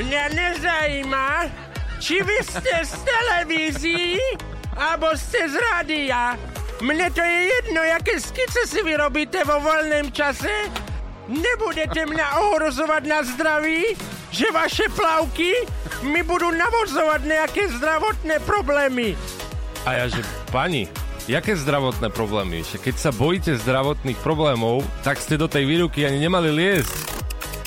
Mňa nezajíma, či vy ste z televízií, alebo ste z rádia. Mne to je jedno, jaké skice si vyrobíte vo voľném čase. Nebudete mňa ohrozovať na zdraví, že vaše plavky mi budú navozovať nejaké zdravotné problémy. A ja že, pani, jaké zdravotné problémy? Že keď sa bojíte zdravotných problémov, tak ste do tej výruky ani nemali liesť.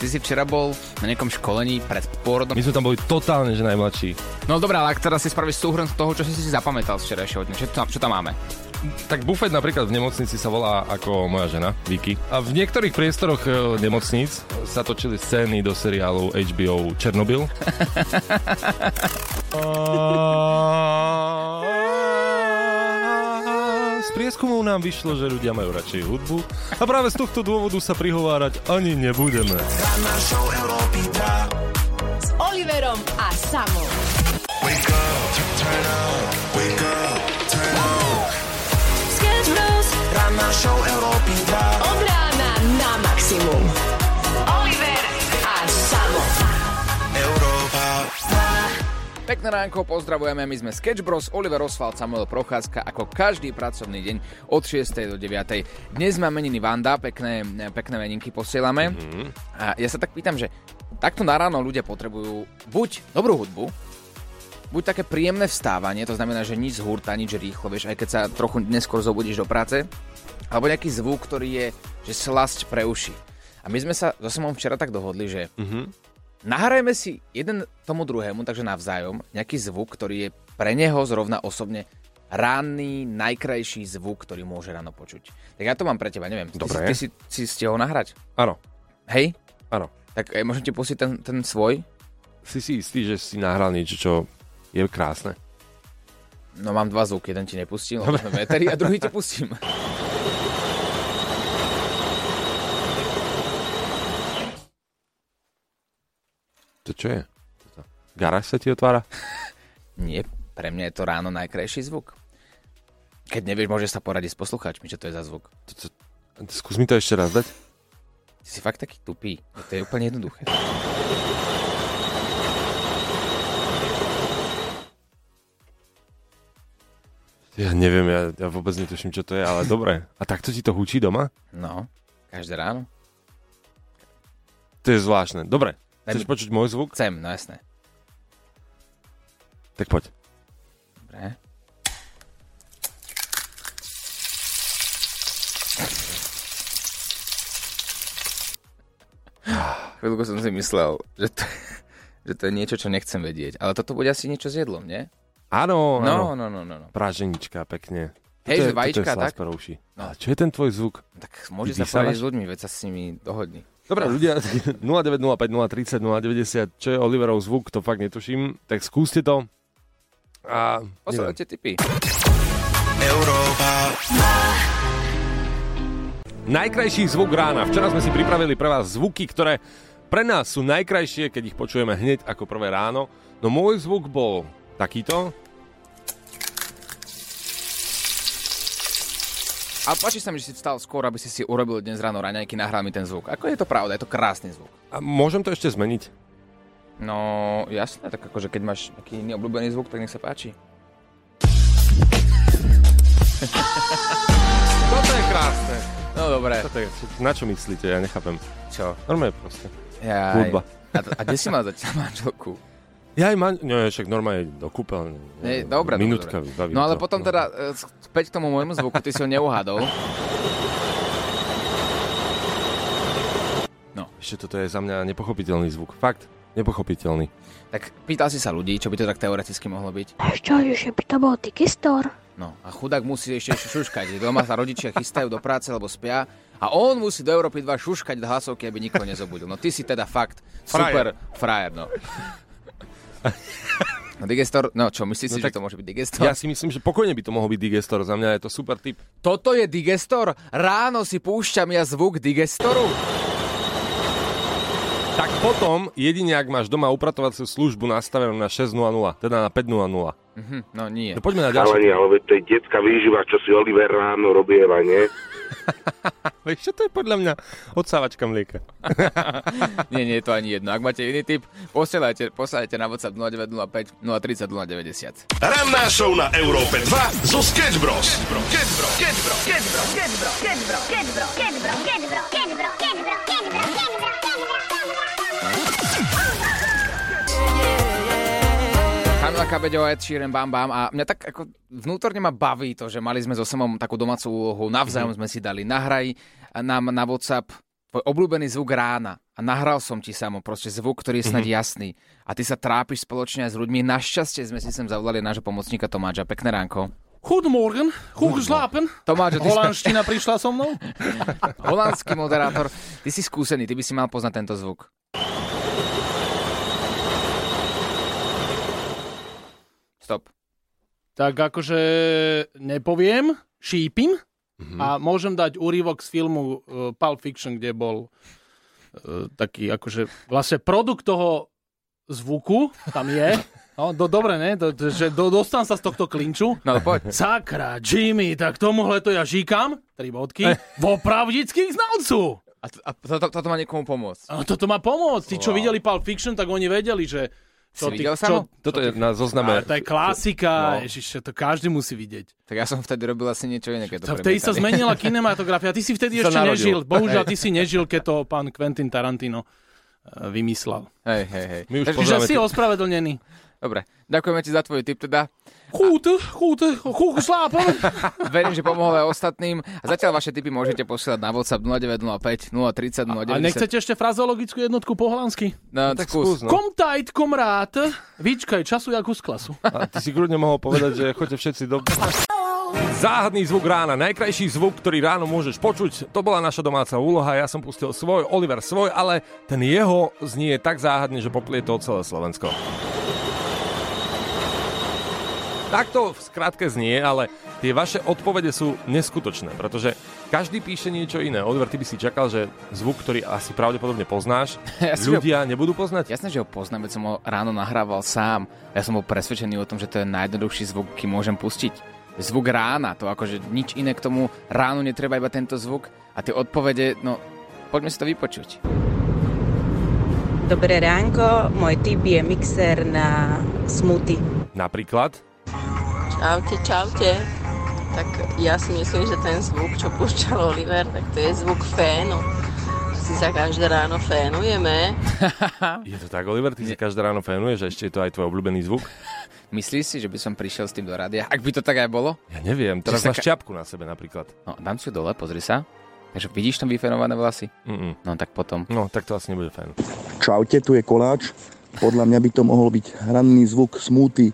Ty si včera bol na nejakom školení pred pôrodom. My sme tam boli totálne, že najmladší. No dobré, ale ak teraz si spravíš súhrn toho, čo si si zapamätal z včerajšieho dňa, čo tam, čo tam máme? Tak bufet napríklad v nemocnici sa volá ako moja žena, Vicky. A v niektorých priestoroch e, nemocníc sa točili scény do seriálu HBO Černobyl. Prieskumov nám vyšlo, že ľudia majú radšej hudbu a práve z tohto dôvodu sa prihovárať ani nebudeme. Ranná show Európy 2. S Oliverom a Samom. Wake up, turn up, wake up, turn up. Sketch Bros. Ranná show Európy 2. Pekné ránko, pozdravujeme, my sme Sketch Bros, Oliver Oswald, Samuel Procházka, ako každý pracovný deň od 6. do 9. Dnes má meniny Vanda, pekné, pekné meninky posielame. Mm-hmm. A ja sa tak pýtam, že takto na ráno ľudia potrebujú buď dobrú hudbu, buď také príjemné vstávanie, to znamená, že nič zhurta, nič rýchlo, vieš, aj keď sa trochu neskôr zobudíš do práce, alebo nejaký zvuk, ktorý je, že slasť pre uši. A my sme sa so Samom včera tak dohodli, že nahrajme si jeden tomu druhému, takže navzájom, nejaký zvuk, ktorý je pre neho zrovna osobne ranný, najkrajší zvuk, ktorý môže ráno počuť. Tak ja to mám pre teba, neviem. Dobre. Ty, ty si, si stihol nahrať? Áno, Hej? áno. Tak e, môžem ti pustiť ten, ten svoj? Si si istý, že si nahral niečo, čo je krásne? No mám dva zvuky, jeden ti nepustím, lebo sme a druhý ti pustím. To čo je? Garáž sa ti otvára? Nie, pre mňa je to ráno najkrajší zvuk. Keď nevieš, môžeš sa poradiť s poslucháčmi, čo to je za zvuk. To, to, skús mi to ešte raz dať. Ty si fakt taký tupý. To je úplne jednoduché. Ja neviem, ja, ja vôbec netuším, čo to je, ale dobre. A takto ti to hučí doma? No, každé ráno. To je zvláštne. Dobre, Daj chceš mi- počuť môj zvuk? Chcem, no jasné. Tak poď. Dobre. Chvíľku som si myslel, že to, že to je niečo, čo nechcem vedieť. Ale toto bude asi niečo s jedlom, nie? Áno, áno. No, no, no, no. no. Praženička, pekne. Hej, Toto že je- vajíčka, tak? No. A čo je ten tvoj zvuk? Tak môže Ty sa s ľuďmi, veď sa s nimi dohodni. Dobre, ľudia, 0905 030 090, čo je Oliverov zvuk, to fakt netuším, tak skúste to. A. Posielajte tipy. Európa Najkrajší zvuk rána. Včera sme si pripravili pre vás zvuky, ktoré pre nás sú najkrajšie, keď ich počujeme hneď ako prvé ráno. No môj zvuk bol takýto. A páči sa mi, že si vstal skôr, aby si si urobil dnes ráno raňajky, nahral mi ten zvuk. Ako je to pravda, je to krásny zvuk. A môžem to ešte zmeniť? No, jasné, tak akože keď máš taký iný obľúbený zvuk, tak nech sa páči. Toto je krásne. No dobre. Toto je, na čo myslíte? Ja nechápem. Čo? Normálne proste. Jaj. Hudba. A, a kde si mal zatiaľ manželku? Ja aj man... Nie, však normálne do kúpeľne. Dobre, Minútka dobre. No ale to. potom teda e, späť k tomu môjmu zvuku, ty si ho neuhádol. No, Ešte toto je za mňa nepochopiteľný zvuk. Fakt, nepochopiteľný. tak pýtal si sa ľudí, čo by to tak teoreticky mohlo byť. Čo, že by to bol Digistore? No a chudák musí ešte šuškať. Doma sa rodičia chystajú do práce, lebo spia. A on musí do Európy 2 šuškať hlasovky, aby nikoho nezobudil. No ty si teda fakt super frajer, no. No Digestor, no čo, myslíš si, No tak- že to môže byť Digestor? Ja si myslím, že pokojne by to mohol byť Digestor. Za mňa je to super tip. Toto je Digestor? Ráno si púšťam ja zvuk Digestoru? Tak potom, jedine ak máš doma upratovaciu službu nastavenú na 6.00, teda na 5.00. Mhm, no nie. No poďme na ďalšie. Ale veď to je detská výživa, čo si Oliver ráno robieva, nie? Vieš, čo to je podľa mňa odsávačka mlieka. Nie, nie je to ani jedno. Ak máte iný typ, posielajte, posielajte na WhatsApp 0905 030 090. Ranná show na Európe 2 zo Sketch Bros. Sketch Bros. Sketch Bros. Kamila Kabeďová, Ed Sheeran, Bam Bam a mňa tak ako vnútorne ma baví to, že mali sme so Samom takú domácu úlohu, navzájom sme si dali nahraj nám na WhatsApp tvoj obľúbený zvuk rána a nahral som ti samo proste zvuk, ktorý je snad jasný a ty sa trápiš spoločne s ľuďmi. Našťastie sme si sem zavolali nášho pomocníka Tomáča. Pekné ránko. Goedemorgen, goed geslapen. Tomáč, ty si Holandština prišla so mnou? holandský moderátor. Ty si skúsený, ty by si mal poznať tento zvuk. Stop. Tak akože nepoviem, šípim a môžem dať úryvok z filmu uh, Pulp Fiction, kde bol uh, taký akože vlastne produkt toho zvuku tam je. No, do, dobre, ne? Do, že do, dostám sa z tohto klinču. No poď. Sakra, Jimmy, tak tomuhle to ja žíkam, tri bodky, vo pravdických znalcu. A, to, a toto, toto má niekomu pomôcť. A toto má pomôcť. Tí, čo Wow. videli Pulp Fiction, tak oni vedeli, že... Si videl, Samo? Toto je na zozname. Ale to je klasika, No. ježiš, to každý musí vidieť. Tak ja som vtedy robil asi niečo iné, keď to To vtedy sa zmenila kinematografia. Ty si vtedy ešte narodil. nežil. Bohužiaľ, ty si nežil, keď to pán Quentin Tarantino eh, vymyslel. Hej, hej, hej. My už Takže- si ospravedlnený. Dobre, ďakujeme ti za tvoj tip teda. Chút, chút, chút, slápa. Verím, že pomohol aj ostatným. A zatiaľ vaše tipy môžete posielať na WhatsApp 0905 030 090. A nechcete ešte frazeologickú jednotku po holandsky? No, Tak skús. skús, no. Kom tajt, kom rád, vyčkaj času jak z klasu. A ty si kľudne mohol povedať, že choďte všetci do... Záhadný zvuk rána, najkrajší zvuk, ktorý ráno môžeš počuť, to bola naša domáca úloha, ja som pustil svoj, Oliver svoj, ale ten jeho znie tak záhadne, že poplie to celé Slovensko. Takto v skratke znie, ale tie vaše odpovede sú neskutočné, pretože každý píše niečo iné. Oliver, ty by si čakal, že zvuk, ktorý asi pravdepodobne poznáš, Ja si ho- ľudia nebudú poznať? Jasné, že ho poznám, veď som ho ráno nahrával sám. Ja som bol presvedčený o tom, že to je najjednoduchší zvuk, aký môžem pustiť. Zvuk rána, to akože nič iné k tomu ránu netreba, iba tento zvuk. A tie odpovede, no poďme si to vypočuť. Dobré ránko, môj typ je mixer na smuty. Napríklad? Čaute, čaute. Tak ja si myslím, že ten zvuk, čo púšťal Oliver, tak to je zvuk fénu. Si sa každé ráno fénujeme. Je to tak, Oliver? Ty si každé ráno fénuješ a ešte je to aj tvoj obľúbený zvuk? Myslíš si, že by som prišiel s tým do rádia? Ak by to tak aj bolo? Ja neviem, teraz máš taká- čiapku na sebe napríklad. No, dám si ju dole, pozri sa. Takže vidíš tam vyfenované vlasy? Mm-mm. No tak potom. No, tak to asi nebude fajn. Čaute, tu je koláč. Podľa mňa by to mohol byť ranný zvuk smúty,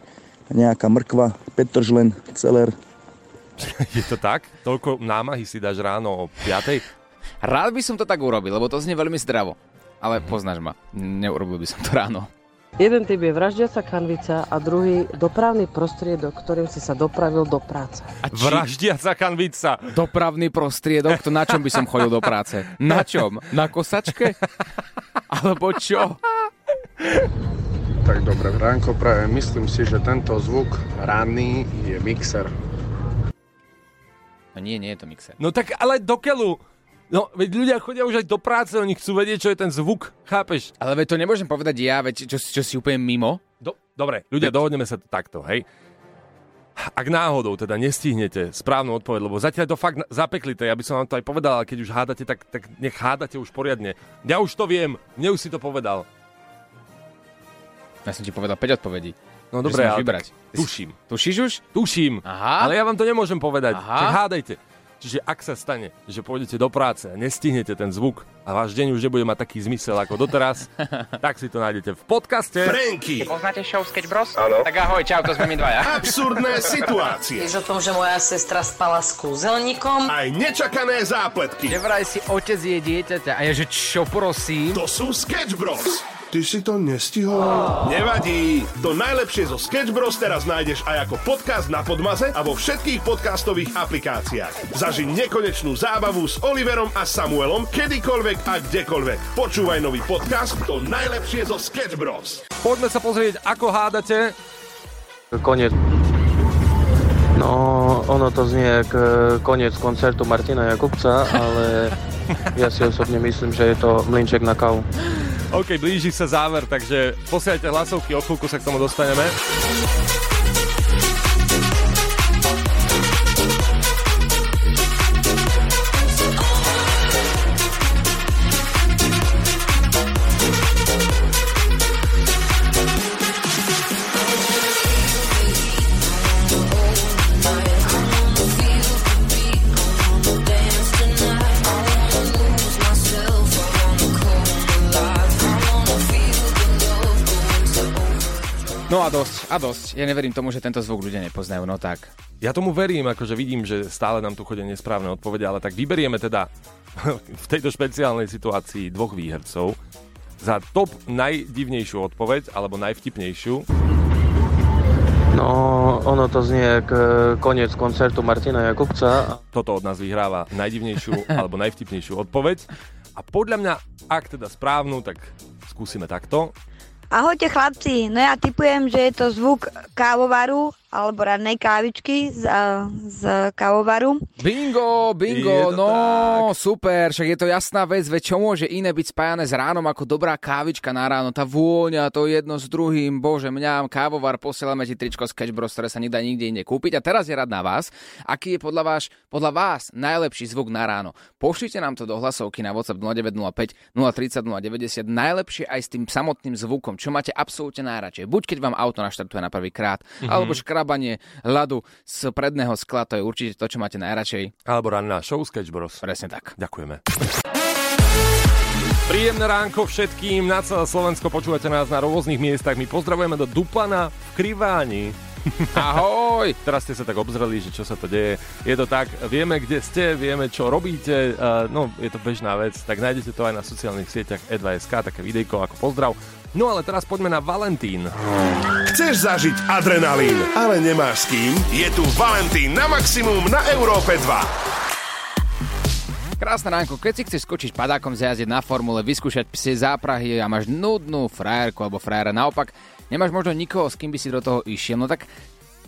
nejaká mrkva, petržlen, celer. Je to tak? Toľko námahy si dáš ráno o 5. Rád by som to tak urobil, lebo to znie veľmi zdravo. Ale poznáš ma, neurobil by som to ráno. Jeden typ je vraždiaca kanvica a druhý dopravný prostriedok, ktorým si sa dopravil do práce. A či Vraždiaca kanvica. dopravný prostriedok, to na čom by som chodil do práce? Na čom? Na kosačke? Alebo čo? Tak dobre, ránko prajem. Myslím si, že tento zvuk ranný je mixer. No nie, nie je to mixer. No tak ale do keľu. No, veď ľudia chodia už aj do práce, oni chcú vedieť, čo je ten zvuk, chápeš? Ale veď to nemôžem povedať ja, veď čo, čo si úplne mimo. Do, dobre, ľudia, dohodneme sa to takto, hej? Ak náhodou teda nestihnete správnu odpoveď, lebo zatiaľ to fakt zapeklité, ja by som vám to aj povedal, ale keď už hádate, tak, tak nech hádate už poriadne. Ja už to viem, mne už si to povedal. Ja som ti povedal 5 odpovedí. No dobre, ale vybrať. tak tuším, Tušíš už? tuším, Aha. ale ja vám to nemôžem povedať, Aha. tak hádajte. Čiže ak sa stane, že pôjdete do práce a nestihnete ten zvuk a váš deň už nebude mať taký zmysel ako doteraz, tak si to nájdete v podcaste. Pranky. Poznáte show Sketch Bros? Áno. Tak ahoj, čau, to sme my dvaja. Absurdné situácie. Vieš o tom, že moja sestra spala s kúzelníkom? Aj nečakané zápletky. Že vraj si otec je dieťaťa. A ja, že čo prosím? To sú Sketch Bros. Ty si to nestihol? Nevadí. To najlepšie zo Sketch Bros teraz nájdeš aj ako podcast na Podmaze a vo všetkých podcastových aplikáciách. Zaži nekonečnú zábavu s Oliverom a Samuelom kedykoľvek a kdekoľvek. Počúvaj nový podcast To najlepšie zo Sketch Bros. Poďme sa pozrieť, ako hádate. Koniec. No, ono to znie jak e, koniec koncertu Martina Jakubca, ale ja si osobne myslím, že je to mlinček na kávu. OK, blíži sa záver, takže posielajte hlasovky, o chvíľku sa k tomu dostaneme. No a dosť, a dosť. Ja neverím tomu, že tento zvuk ľudia nepoznajú, no tak. Ja tomu verím, akože vidím, že stále nám tu chodia nesprávne odpovede, ale tak vyberieme teda v tejto špeciálnej situácii dvoch výhercov za top najdivnejšiu odpoveď, alebo najvtipnejšiu. No, ono to znie jak e, koniec koncertu Martina Jakubca. Toto od nás vyhráva najdivnejšiu alebo najvtipnejšiu odpoveď. A podľa mňa, ak teda správnu, tak skúsime takto. Ahojte chlapci, no ja typujem, že je to zvuk kávovaru alebo radnej kávičky z, z kávovaru. Bingo, bingo, no tak. super, však je to jasná vec, veď čo môže iné byť spájane s ránom ako dobrá kávička na ráno, tá vôňa, to jedno s druhým, bože, mňa kávovar, posielame ti tričko z Catch Bros, ktoré sa nedá nikde inde kúpiť a teraz je rad na vás, aký je podľa vás, podľa vás najlepší zvuk na ráno. Pošlite nám to do hlasovky na WhatsApp 0905 030 090, najlepšie aj s tým samotným zvukom, čo máte absolútne najradšej. Buď keď vám auto naštartuje na prvý krát, mm-hmm. alebo škra škrabanie ľadu z predného skla, to je určite to, čo máte najradšej. Alebo ranná show Sketch Bros. Presne tak. Ďakujeme. Príjemné ránko všetkým, na celé Slovensko počúvate nás na rôznych miestach. My pozdravujeme do Duplana v Kriváni. Ahoj! Teraz ste sa tak obzreli, že čo sa to deje. Je to tak, vieme, kde ste, vieme, čo robíte, uh, no je to bežná vec, tak nájdete to aj na sociálnych sieťach e2SK, také videjko ako pozdrav. No ale teraz poďme na Valentín. Chceš zažiť adrenalín, ale nemáš s kým? Je tu Valentín na maximum na Európe 2. Krásne ránko, keď si chceš skočiť padákom zjazdiť na formule, vyskúšať psie záprahy a máš nudnú frajerku alebo frajera naopak, nemáš možno nikoho, s kým by si do toho išiel, no tak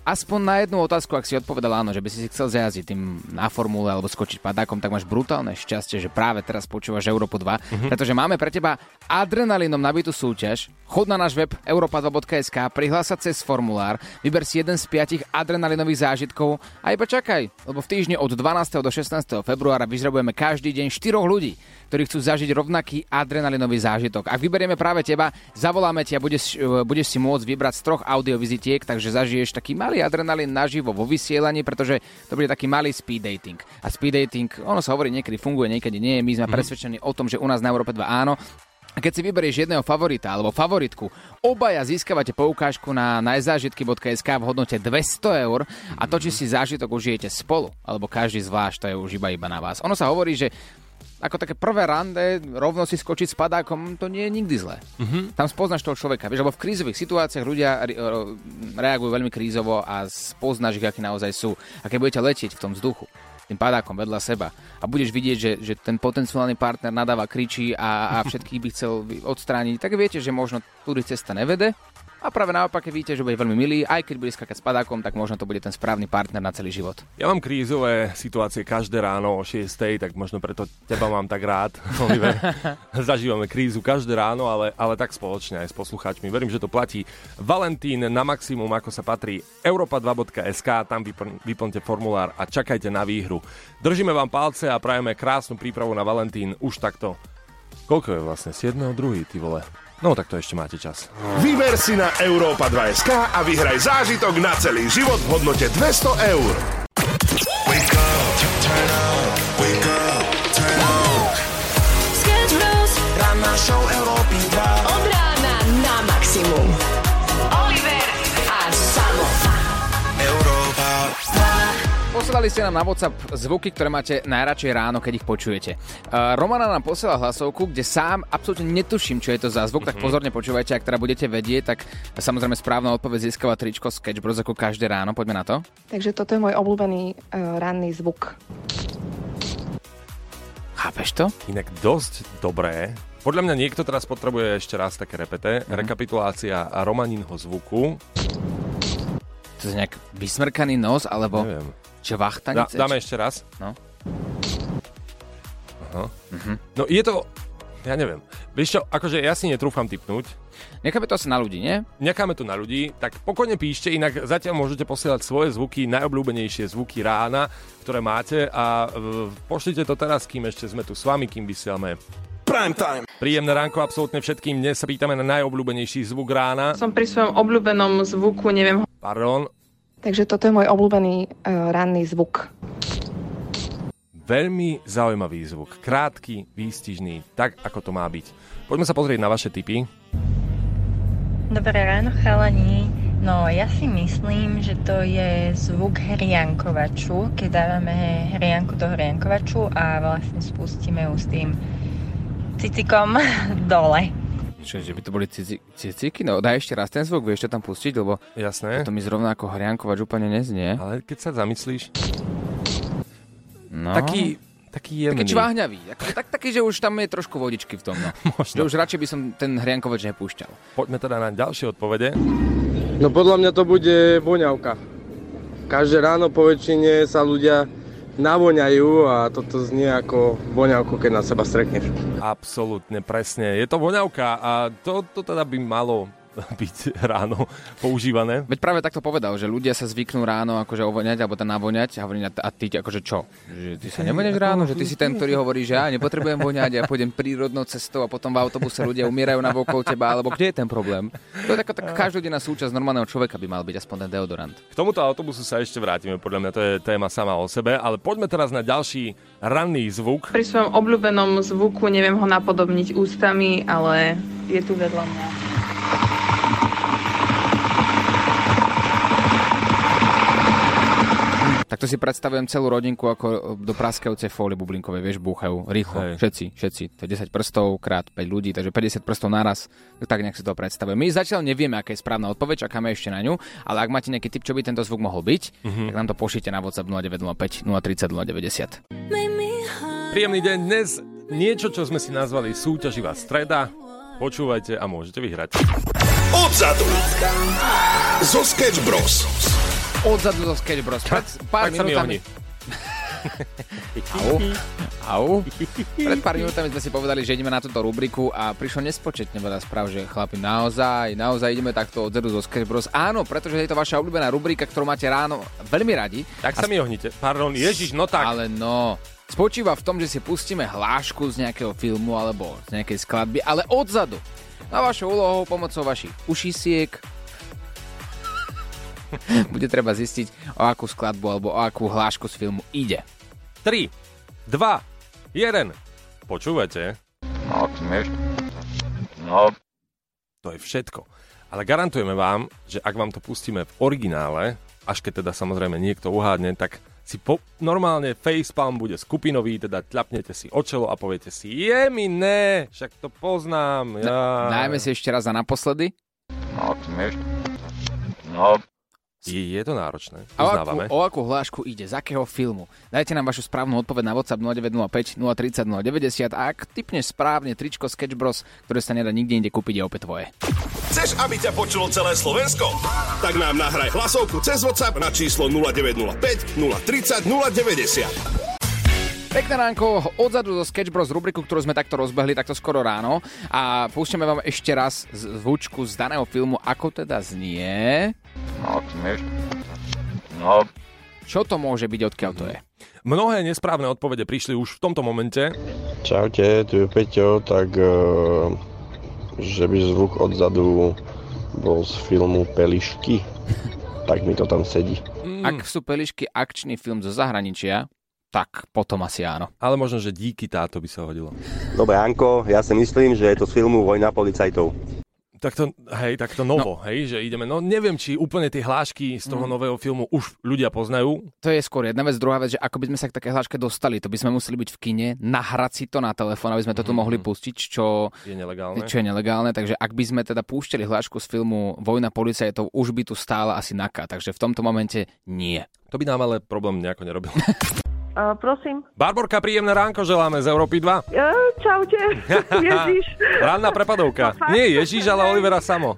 aspoň na jednu otázku, ak si odpovedal áno, že by si si chcel zjazdiť tým na formule alebo skočiť padákom, tak máš brutálne šťastie, že práve teraz počúvaš Európu 2, mm-hmm. pretože máme pre teba adrenalinom nabitú súťaž. Chod na náš web europa2.sk, prihlásať cez formulár, vyber si jeden z piatich adrenalinových zážitkov a iba čakaj, lebo v týždni od 12. do 16. februára vyžrebujeme každý deň 4 ľudí ktorí chcú zažiť rovnaký adrenalinový zážitok. Ak vyberieme práve teba, zavoláme ti a budeš, e, budeš si môcť vybrať z troch audiovizitiek, takže zažiješ taký malý adrenalín naživo vo vysielaní, pretože to bude taký malý speed dating. A speed dating, ono sa hovorí, niekedy funguje, niekedy nie. My sme mm. presvedčení o tom, že u nás na Európe 2 áno. A keď si vyberieš jedného favorita alebo favoritku, obaja získavate poukážku na najzážitky.sk v hodnote 200 eur a to, či si zážitok užijete spolu, alebo každý zvlášť, to je už iba iba na vás. Ono sa hovorí, že ako také prvé rande, rovno si skočiť s padákom, to nie je nikdy zlé. Mm-hmm. Tam spoznáš toho človeka. Vieš, lebo v krízových situáciách ľudia reagujú veľmi krízovo a spoznáš ich, akí naozaj sú. A keď budete letieť v tom vzduchu, tým padákom vedľa seba a budeš vidieť, že, že ten potenciálny partner nadáva, kričí a, a všetkých by chcel odstrániť, tak viete, že možno túry cesta nevede a práve naopak, keď vidíte, že bude veľmi milý, aj keď bude skakať s padákom, tak možno to bude ten správny partner na celý život. Ja mám krízové situácie každé ráno o 6, tak možno preto teba mám tak rád, Oliver. Zažívame krízu každé ráno, ale, ale tak spoločne aj s poslucháčmi. Verím, že to platí. Valentín na maximum, ako sa patrí, europa2.sk, tam vyplň, vyplňte formulár a čakajte na výhru. Držíme vám palce a prajeme krásnu prípravu na Valentín už takto. Koľko je vlastne? 7.2. ty vole. No tak to ešte máte čas. Vyber si na Európa 2 SK a vyhraj zážitok na celý život v hodnote 200 eur. Wake up, turn up, wake up, turn up. Sketch Bros. Ranná show Európy Posielali ste nám na WhatsApp zvuky, ktoré máte najradšej ráno, keď ich počujete. Uh, Romana nám posiela hlasovku, kde sám absolútne netuším, čo je to za zvuk, mm-hmm. tak mhm. pozorne počúvajte, ak teda budete vedieť, tak samozrejme správna odpoveď získava tričko Sketch Bros ako každé ráno. Poďme na to. Takže toto je môj obľúbený uh, ranný zvuk. Chápeš to? Inak dosť dobré. Podľa mňa niekto teraz potrebuje ešte raz také repete. Mm-hmm. Rekapitulácia Romaninho zvuku. To je nejak vysmrkaný nos, alebo... Neviem. Čvachtanec? Dá, dáme ešte raz. No. Aha. Mhm. No je to, ja neviem. Vieš čo, akože ja si netrúfam typnúť. Necháme to asi na ľudí, nie? Necháme to na ľudí, tak pokojne píšte, inak zatiaľ môžete posielať svoje zvuky, najobľúbenejšie zvuky rána, ktoré máte a e, pošlite to teraz, kým ešte sme tu s vami, kým vysielame Prime time. Príjemné ránko absolútne všetkým. Dnes sa pýtame na najobľúbenejší zvuk rána. Som pri svojom obľúbenom zvuku, neviem. Pardon. Takže toto je môj obľúbený uh, ranný zvuk. Veľmi zaujímavý zvuk. Krátky, výstižný, tak ako to má byť. Poďme sa pozrieť na vaše tipy. Dobré ráno, chalani. No, ja si myslím, že to je zvuk hriankovaču, keď dávame hrianku do hriankovaču a vlastne spustíme ju s tým cicikom dole. Čiže že by to boli cici, ciciky? No daj ešte raz ten zvuk, vieš to tam pustiť, lebo Jasné. to mi zrovna ako hriankovač úplne neznie. Ale keď sa zamyslíš, No. taký, taký jemný. Taký čváhňavý. Akože tak, taký, že už tam je trošku vodičky v tom. No. Možno. Že už radšej by som ten hriankovač nepúšťal. Poďme teda na ďalšie odpovede. No podľa mňa to bude voňavka. Každé ráno po väčšine sa ľudia navoňajú a toto znie ako voňavku, keď na seba strekneš. Absolútne, presne. Je to voňavka a to, to teda by malo byť ráno používané. Veď práve takto povedal, že ľudia sa zvyknú ráno akože ovoňať alebo tam navoňať a hovorí, a ty akože čo? Že ty sa nevoňaš ráno? Že ty si ten, ktorý hovorí, že ja nepotrebujem voňať, ja pôjdem prírodnou cestou a potom v autobuse ľudia umierajú na okolo teba, alebo kde je ten problém? To je taká tak každodenná súčasť normálneho človeka by mal byť aspoň ten deodorant. K tomuto autobusu sa ešte vrátime, podľa mňa to je téma sama o sebe, ale poďme teraz na ďalší ranný zvuk. Pri svojom obľúbenom zvuku neviem ho napodobniť ústami, ale je tu vedľa mňa. Tak to si predstavujem celú rodinku ako do praskajúcej fólie bublinkovej, vieš, búchajú rýchlo. Hej. Všetci, všetci. To je 10 prstov krát 5 ľudí, takže 50 prstov naraz. Tak nejak si to predstavujem. My zatiaľ nevieme, aká je správna odpoveď, čakáme ešte na ňu, ale ak máte nejaký tip, čo by tento zvuk mohol byť, Mhm. tak nám to pošlite na WhatsApp 0905 030 090. Príjemný deň dnes. Niečo, čo sme si nazvali súťaživá streda. Počúvajte a môžete vyhrať. Odzadu. Zo Sketch Bros. Odzadu zo Sketch Bros. Pred pár tak minútami... Au, au. Pred pár minútami sme si povedali, že ideme na túto rubriku a prišlo nespočetne veľa správ, že chlapi, naozaj, naozaj ideme takto odzadu zo Sketch Bros. Áno, pretože je to vaša obľúbená rubrika, ktorú máte ráno veľmi radi. Tak sa mi ohnite. Pardon, Ježiš, no tak. Ale no, spočíva v tom, že si pustíme hlášku z nejakého filmu alebo z nejakej skladby, ale odzadu. Na vašou úlohou pomocou vašich ušisiek bude treba zistiť, o akú skladbu alebo o akú hlášku z filmu ide. 3, 2, 1. Počúvate? No, smieš. No, To je všetko. Ale garantujeme vám, že ak vám to pustíme v originále, až keď teda samozrejme niekto uhádne, tak si po, normálne facepalm bude skupinový, teda ťapnete si o čelo a poviete si, je mi ne, však to poznám. Ja. Dajme si ešte raz a naposledy. no, smieš. No, Je, je to náročné, A o akú, uznávame. o akú hlášku ide? Z akého filmu? Dajte nám vašu správnu odpoveď na WhatsApp 0905 030 090 a ak typneš správne tričko Sketch Bros, ktoré sa nedá nikde inde kúpiť, je opäť tvoje. Chceš, aby ťa počulo celé Slovensko? Tak nám nahraj hlasovku cez WhatsApp na číslo 0905 030 090. Pekné ránko, odzadu zo Sketch Bros rubriku, ktorú sme takto rozbehli takto skoro ráno a púšťame vám ešte raz zvučku z daného filmu, ako teda znie. No, smieš. No, Čo to môže byť, odkiaľ to je? Mnohé nesprávne odpovede prišli už v tomto momente. Čaute, tu je Peťo, tak eh, že by zvuk odzadu bol z filmu Pelišky, tak mi to tam sedí. Ak sú pelišky akčný film zo zahraničia, tak potom asi áno. Ale možno, že díky táto by sa hodilo. Dobre, Anko, ja si myslím, že je to z filmu Vojna policajtov. Tak to, hej, tak to novo, no. hej, že ideme. No neviem, či úplne tie hlášky z toho Mm. nového filmu už ľudia poznajú. To je skôr jedna vec. Druhá vec, že ako by sme sa k také hláške dostali, to by sme museli byť v kine, nahrať si to na telefón, aby sme to tu mohli pustiť, čo Je nelegálne. čo je nelegálne. Takže ak by sme teda púšťali hlášku z filmu Vojna policajtov, už by tu stála asi naka. Takže v tomto momente nie. To by nám ale problém nejako nerobil. Uh, prosím. Barborka, príjemné ránko želáme z Európy 2. Uh, čaute. Ježiš. Ranná prepadovka. No? Nie Ježiš, ale Olivera Samo.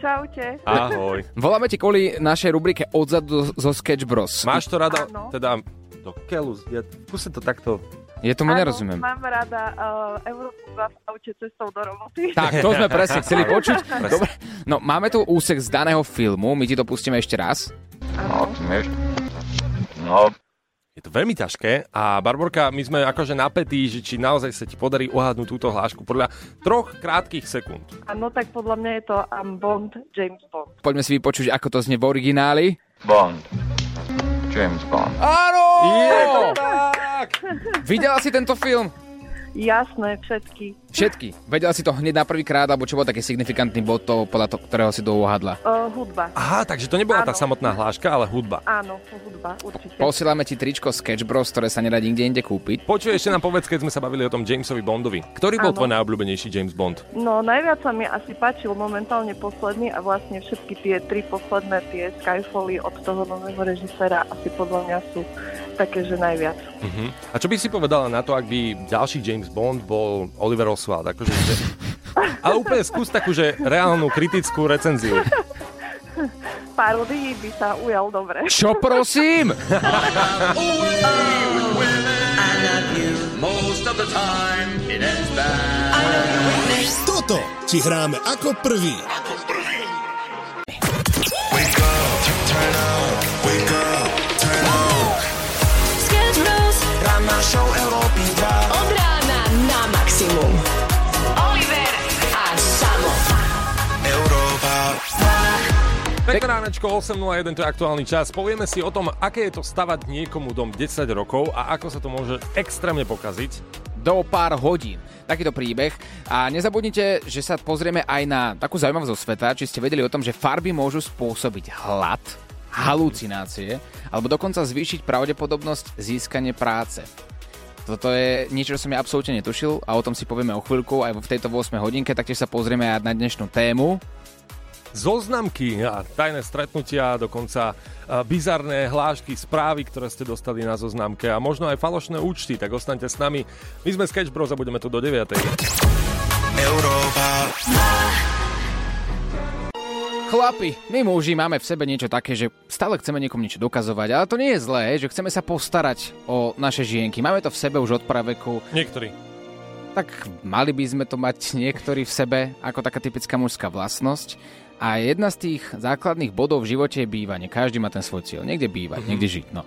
čaute. Ahoj. Voláme ti kvôli našej rubrike Odzadu zo Sketch Bros. Máš to rada, Áno. teda do keľu, ja, skúste to takto. Ja tomu Áno, nerozumiem. Mám rada uh, Európu 2 v aute cestou do roboty. Tak, to sme presne chceli počuť. Dobre. No, máme tu úsek z daného filmu, my ti to pustíme ešte raz. No, myš. No, Je to veľmi ťažké a Barborka, my sme akože napätí, že či naozaj sa ti podarí uhádnuť túto hlášku podľa troch krátkých sekúnd. Áno, tak podľa mňa je to um, Bond, James Bond. Poďme si vypočuť, ako to znie v origináli. Bond. James Bond. Áno! Je to tak! Videla si tento film? Jasné, všetky. Všetky. Vedela si to hneď na prvý krát, alebo čo bol taký signifikantný bod, to, podľa to, ktorého si to? Uh, hudba. Aha, takže to nebola tá Áno. samotná hláška, ale hudba. Áno, hudba, určite. Posielame ti tričko Sketch Bros, ktoré sa nedá nikde inde kúpiť. Počuj, ešte nám povedz, keď sme sa bavili o tom Jamesovi Bondovi. Ktorý bol Áno. tvoj najobľúbenejší James Bond? No, najviac sa mi asi páčil momentálne posledný a vlastne všetky tie tri posledné tie Skyfally od toho nového režisera asi podľa mňa sú také, že najviac. Uh-huh. A čo by si povedala na to, ak by ďalší James Bond bol Oliver Oswald? Akože, že... Ale úplne skús takú, že reálnu kritickú recenziu. Parodii by sa ujal dobre. Čo prosím? Toto ti hráme ako prvý. Sketch Pekné ránečko, 8.01, to je aktuálny čas. Povieme si o tom, aké je to stavať niekomu dom 10 rokov a ako sa to môže extrémne pokaziť. do pár hodín. Takýto príbeh. A nezabudnite, že sa pozrieme aj na takú zaujímavosť zo sveta, či ste vedeli o tom, že farby môžu spôsobiť hlad, halucinácie, alebo dokonca zvýšiť pravdepodobnosť získania práce. Toto je niečo, čo som ja absolútne netušil a o tom si povieme o chvíľku aj v tejto 8 hodinke, taktiež sa pozrieme aj na dnešnú tému. Zoznamky a tajné stretnutia, dokonca a, bizarné hlášky, správy, ktoré ste dostali na zoznamke a možno aj falošné účty, tak ostaňte s nami. My sme Sketch Bros a budeme tu do 9. Európa Chlapi, my muži máme v sebe niečo také, že stále chceme niekomu niečo dokazovať, ale to nie je zlé, že chceme sa postarať o naše žienky. Máme to v sebe už od praveku. Niektorí. Tak mali by sme to mať niektorí v sebe ako taká typická mužská vlastnosť. A jedna z tých základných bodov v živote je bývanie. Každý má ten svoj cieľ. Niekde bývať, Mhm. niekde žiť. No.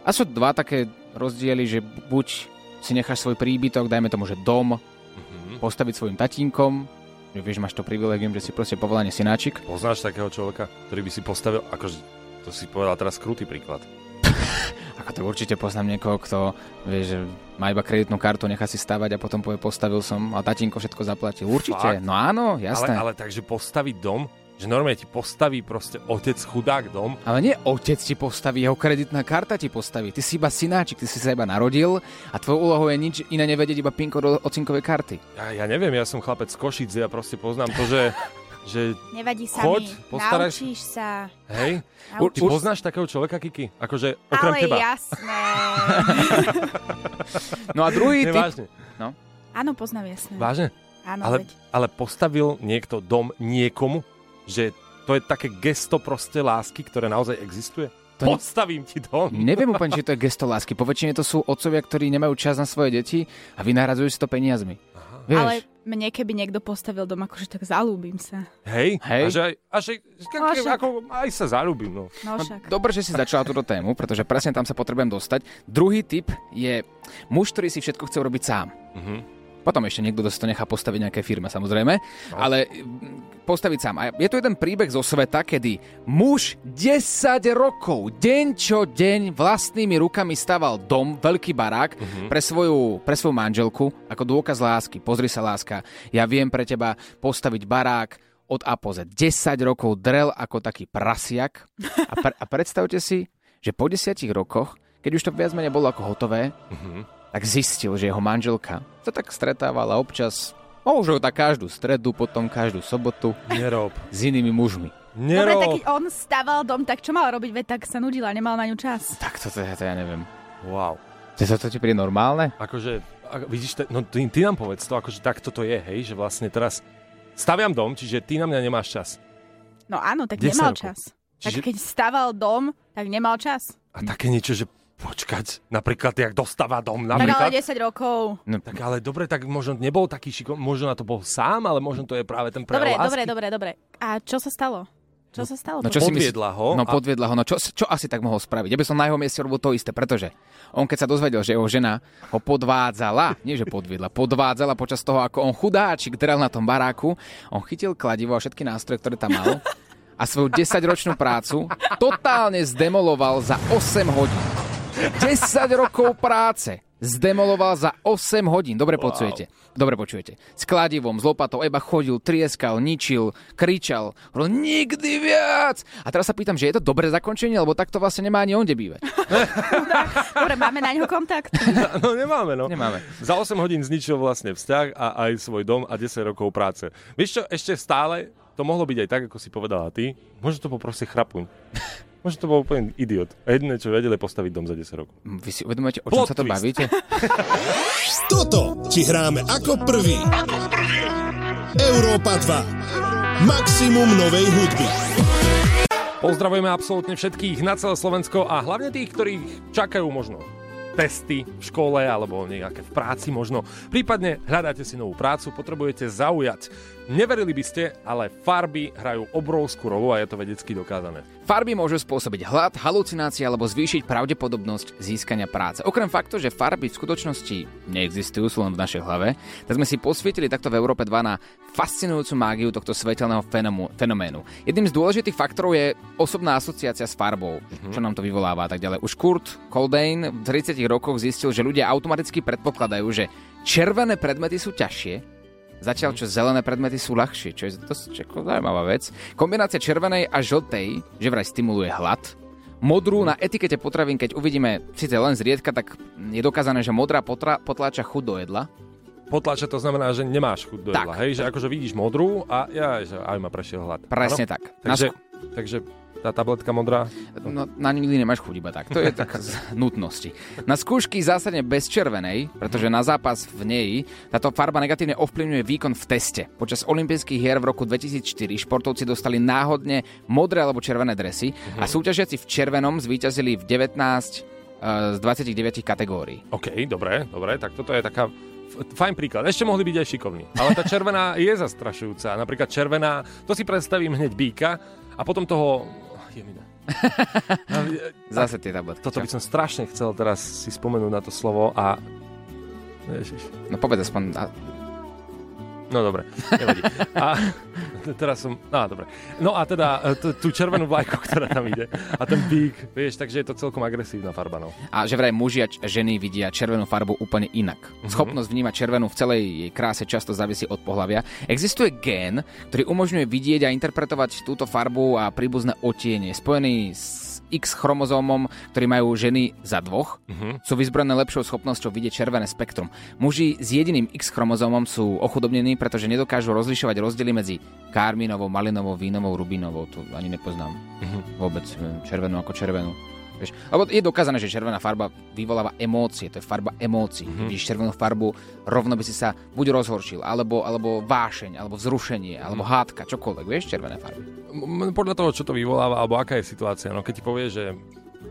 A sú dva také rozdiely, že buď si necháš svoj príbytok, dajme tomu, že dom, Mhm. postaviť svojim tatínkom, že vieš, máš to privilegium, že si proste povolanie synáčik. Poznáš takého človeka, ktorý by si postavil, akože to si povedal teraz krutý príklad. Ako to určite poznám niekoho, kto vie, že má iba kreditnú kartu, nechá si stavať a potom povie, postavil som a tatínko všetko zaplatil. Určite, Fakt? no áno, jasné. Ale, ale takže postaviť dom, že normálne ti postaví proste otec chudák dom, Ale nie otec ti postaví, jeho kreditná karta ti postaví. Ty si iba synáčik, ty si sa iba narodil a tvojou úlohou je nič iné nevedieť, iba pinko do ocinkovej karty. Ja, ja neviem, ja som chlapec z Košic, ja proste poznám to, že, že Nevadí sa choď, mi. postaráš... Naučíš sa. Hej, Naučíš ty poznáš takého človeka, Kiki? Akože okrem Ale teba. jasné. No a druhý typ... vážne. No. Áno, poznám, jasné. Vážne? Áno, ale, veď. ale postavil niekto dom niekomu, že to je také gesto proste lásky, ktoré naozaj existuje? To Postavím ti dom. Neviem úplne, či to je gesto lásky. Po väčšine to sú otcovia, ktorí nemajú čas na svoje deti a vynahradzujú si to peniazmi. Vieš, Ale mne keby niekto postavil dom, akože tak zalúbim sa. Hej, Hej. A že aj, a že, No, však- ako, aj sa zalúbim, no. No No, však. dobre, že si začala túto tému, pretože presne tam sa potrebujem dostať. Druhý typ je muž, ktorý si všetko chce urobiť sám. Mhm. Potom ešte niekto si to nechá postaviť nejaké firme, samozrejme. No. Ale mm, postaviť sám. A je tu jeden príbeh zo sveta, kedy muž 10 rokov, deň čo deň, vlastnými rukami staval dom, veľký barák Mhm. pre, svoju, pre svoju manželku ako dôkaz lásky. Pozri sa, láska, ja viem pre teba postaviť barák od A po Z. 10 rokov drel ako taký prasiak. A, pre, a predstavte si, že po 10 rokoch, keď už to viac menej bolo ako hotové, Mhm. Tak zistil, že jeho manželka sa tak stretávala občas, možno tak každú stredu, potom každú sobotu Nerob. s inými mužmi. Dobre, tak keď on staval dom, tak čo mal robiť? Veď tak sa nudila, nemal na ňu čas. Tak toto ja, to ja neviem. Wow. To, to ti príde normálne? Akože, ak, vidíš, te- no ty, ty nám povedz to, akože takto to je, hej, že vlastne teraz staviam dom, čiže ty na mňa nemáš čas. No áno, tak 10 nemal rokov. čas. Tak Čiže- keď staval dom, tak nemal čas. A také niečo, že počkať, napríklad, jak dostáva dom, Tak napríklad. ale 10 rokov. No, tak ale dobre, tak možno nebol taký šikovný, možno na to bol sám, ale možno to je práve ten prejav Dobre, lásky. dobre, dobre, dobre. A čo sa stalo? Čo sa stalo? No čo si Podviedla ho No a- podviedla ho. No čo, čo asi tak mohol spraviť? Ja by som na jeho mieste robil to isté, pretože on keď sa dozvedel, že jeho žena ho podvádzala, nie že podviedla, podvádzala počas toho, ako on chudáčik drel na tom baráku, on chytil kladivo a všetky nástroje, ktoré tam mal a svoju 10-ročnú prácu totálne zdemoloval za 8 hodín. 10 rokov práce zdemoloval za 8 hodín. Dobre wow. počujete. Dobre počujete. S kladivom, s lopatou, iba chodil, trieskal, ničil, kričal. Hovoril, nikdy viac! A teraz sa pýtam, že je to dobré zakončenie, lebo takto vlastne nemá ani on kde bývať. Dobre, máme na ňo kontakt. No nemáme, no. Nemáme. Za 8 hodín zničil vlastne vzťah a aj svoj dom a 10 rokov práce. Vieš čo, ešte stále to mohlo byť aj tak, ako si povedala ty. Možno to bol proste chrapuň. Možno to bol úplne idiot. A jediné, čo vedeli, je postaviť dom za 10 rokov. Vy si uvedomujete, o čom Plot sa to twist. bavíte? Toto ti hráme ako prvý. Európa 2. Maximum novej hudby. Pozdravujeme absolútne všetkých na celé Slovensko a hlavne tých, ktorých čakajú možno testy v škole alebo nejaké v práci možno. Prípadne hľadáte si novú prácu, potrebujete zaujať. Neverili by ste, ale farby hrajú obrovskú rolu a je to vedecky dokázané. Farby môžu spôsobiť hlad, halucinácie alebo zvýšiť pravdepodobnosť získania práce. Okrem faktu, že farby v skutočnosti neexistujú, sú len v našej hlave, tak sme si posvietili takto v Európe 2 na fascinujúcu mágiu tohto svetelného fenomu- fenoménu. Jedným z dôležitých faktorov je osobná asociácia s farbou, Mhm. čo nám to vyvoláva a tak ďalej. Už Kurt Coldane v 30 rokoch zistil, že ľudia automaticky predpokladajú, že červené predmety sú ťažšie, Zatiaľ, čo zelené predmety sú ľahšie, čo je dosť ako zaujímavá vec. Kombinácia červenej a žltej, že vraj stimuluje hlad. Modrú na etikete potravín, keď uvidíme síce len zriedka, tak je dokázané, že modrá potra, potláča chuť do jedla. Potlača to znamená, že nemáš chuť do Tak. jedla, hej? Že akože vidíš modrú a ja, že aj ma prešiel hlad. Presne Áno? tak. Takže, Na takže tá tabletka modrá, No, na ňu nikdy nemáš chuť iba tak. To je tak z nutnosti. Na skúšky zásadne bez červenej, pretože na zápas v nej táto farba negatívne ovplyvňuje výkon v teste. Počas olympijských hier v roku 2004 športovci dostali náhodne modré alebo červené dresy a súťažiaci v červenom zvíťazili v 19 eh, z 29 kategórií. OK, dobre, dobre, tak toto je taká fajn príklad. Ešte mohli byť aj šikovní. Ale tá červená je zastrašujúca. Napríklad červená, to si predstavím hneď býka a potom toho... Je mi dá. Zase tie tabletky. Toto by som strašne chcel teraz si spomenúť na to slovo a... Ježiš. No povedz aspoň... No dobre, nevadí. A teraz som... No dobre. No a teda e, t- tú červenú vlajku, ktorá tam ide. A ten bík, vieš, takže je to celkom agresívna farba, no. A že vraj muži a ženy vidia červenú farbu úplne inak. Mhm. Schopnosť vnímať červenú v celej jej kráse často závisí od pohľavia. Existuje gén, ktorý umožňuje vidieť a interpretovať túto farbu a príbuzné otiene, spojený s X chromozómom, ktorý majú ženy za dvoch, Mhm. sú vyzbrojené lepšou schopnosťou vidieť červené spektrum. Muži s jediným X chromozómom sú ochudobnení, pretože nedokážu rozlišovať rozdiely medzi kárminovou, malinovou, vínovou, rubinovou. To ani nepoznám Mhm. vôbec e, červenú ako červenú. Vieš, lebo je dokázané, že červená farba vyvoláva emócie, to je farba emócií. Mm-hmm. Vidíš červenú farbu, rovno by si sa buď rozhorčil, alebo, alebo vášeň, alebo vzrušenie, alebo hádka, čokoľvek, vieš, červené farby. Podľa toho, čo to vyvoláva, alebo aká je situácia. No keď ti povie, že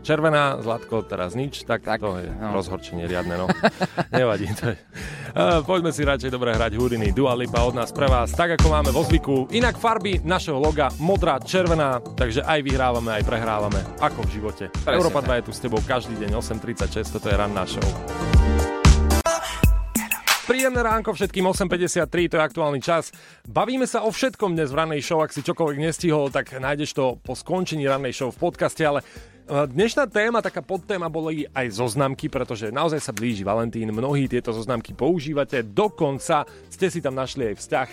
červená, zlatko, teraz nič, tak, tak to je no. rozhorčenie riadne, no. Nevadí, to je. Poďme si radšej dobre hrať hudiny. Dua Lipa od nás pre vás, tak ako máme vo zvyku. Inak farby našeho loga, modrá, červená, takže aj vyhrávame, aj prehrávame, ako v živote. Presne Európa tak. 2 je tu s tebou každý deň 8.36, toto je ranná show. Príjemné ránko všetkým 8.53, to je aktuálny čas. Bavíme sa o všetkom dnes v rannej show, ak si čokoľvek nestihol, tak nájdeš to po skončení rannej show v podcaste, ale dnešná téma, taká podtéma boli aj zoznamky, pretože naozaj sa blíži Valentín, mnohí tieto zoznamky používate, dokonca ste si tam našli aj vzťah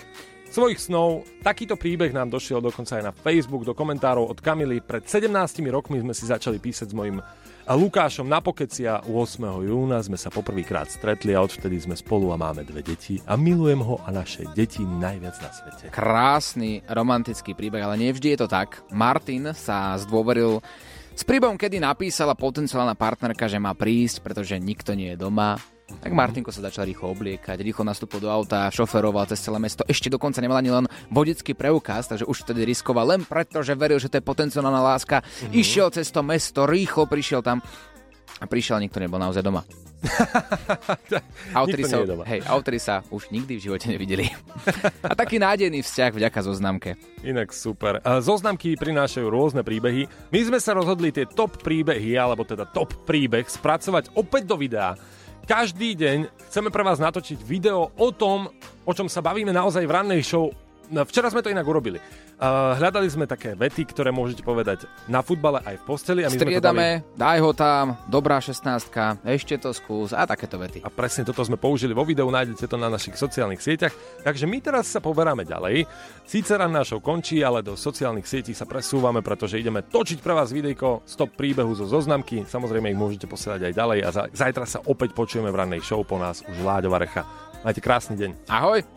svojich snov. Takýto príbeh nám došiel dokonca aj na Facebook do komentárov od Kamily. Pred 17 rokmi sme si začali písať s mojim Lukášom na Pokecia 8. júna sme sa poprvýkrát stretli a odvtedy sme spolu a máme dve deti a milujem ho a naše deti najviac na svete. Krásny romantický príbeh, ale nevždy je to tak. Martin sa zdôveril s príbehom, kedy napísala potenciálna partnerka, že má prísť, pretože nikto nie je doma Tak Martinko sa začal rýchlo obliekať, rýchlo nastúpil do auta, šoferoval cez celé mesto. Ešte dokonca nemal ani len vodický preukaz, takže už vtedy riskoval len preto, že veril, že to je potenciálna láska. Mhm. Išiel cez to mesto, rýchlo prišiel tam a prišiel nikto nebol naozaj doma. Autori Nikto sa, hej, autori sa už nikdy v živote nevideli. a taký nádejný vzťah vďaka zoznamke. Inak super. Zoznamky prinášajú rôzne príbehy. My sme sa rozhodli tie top príbehy, alebo teda top príbeh, spracovať opäť do videa. Každý deň chceme pre vás natočiť video o tom, o čom sa bavíme naozaj v rannej show. No, Včera sme to inak urobili. Uh, hľadali sme také vety, ktoré môžete povedať na futbale aj v posteli. A my sme to dali Striedame, daj ho tam, dobrá 16 ešte to skús a takéto vety. A presne toto sme použili vo videu, nájdete to na našich sociálnych sieťach. Takže my teraz sa poberáme ďalej. Síce ran našou končí, ale do sociálnych sietí sa presúvame, pretože ideme točiť pre vás videjko stop príbehu zo zoznamky. Samozrejme ich môžete posielať aj ďalej a za- zajtra sa opäť počujeme v rannej show po nás už Láďo Varecha. Majte krásny deň. Ahoj!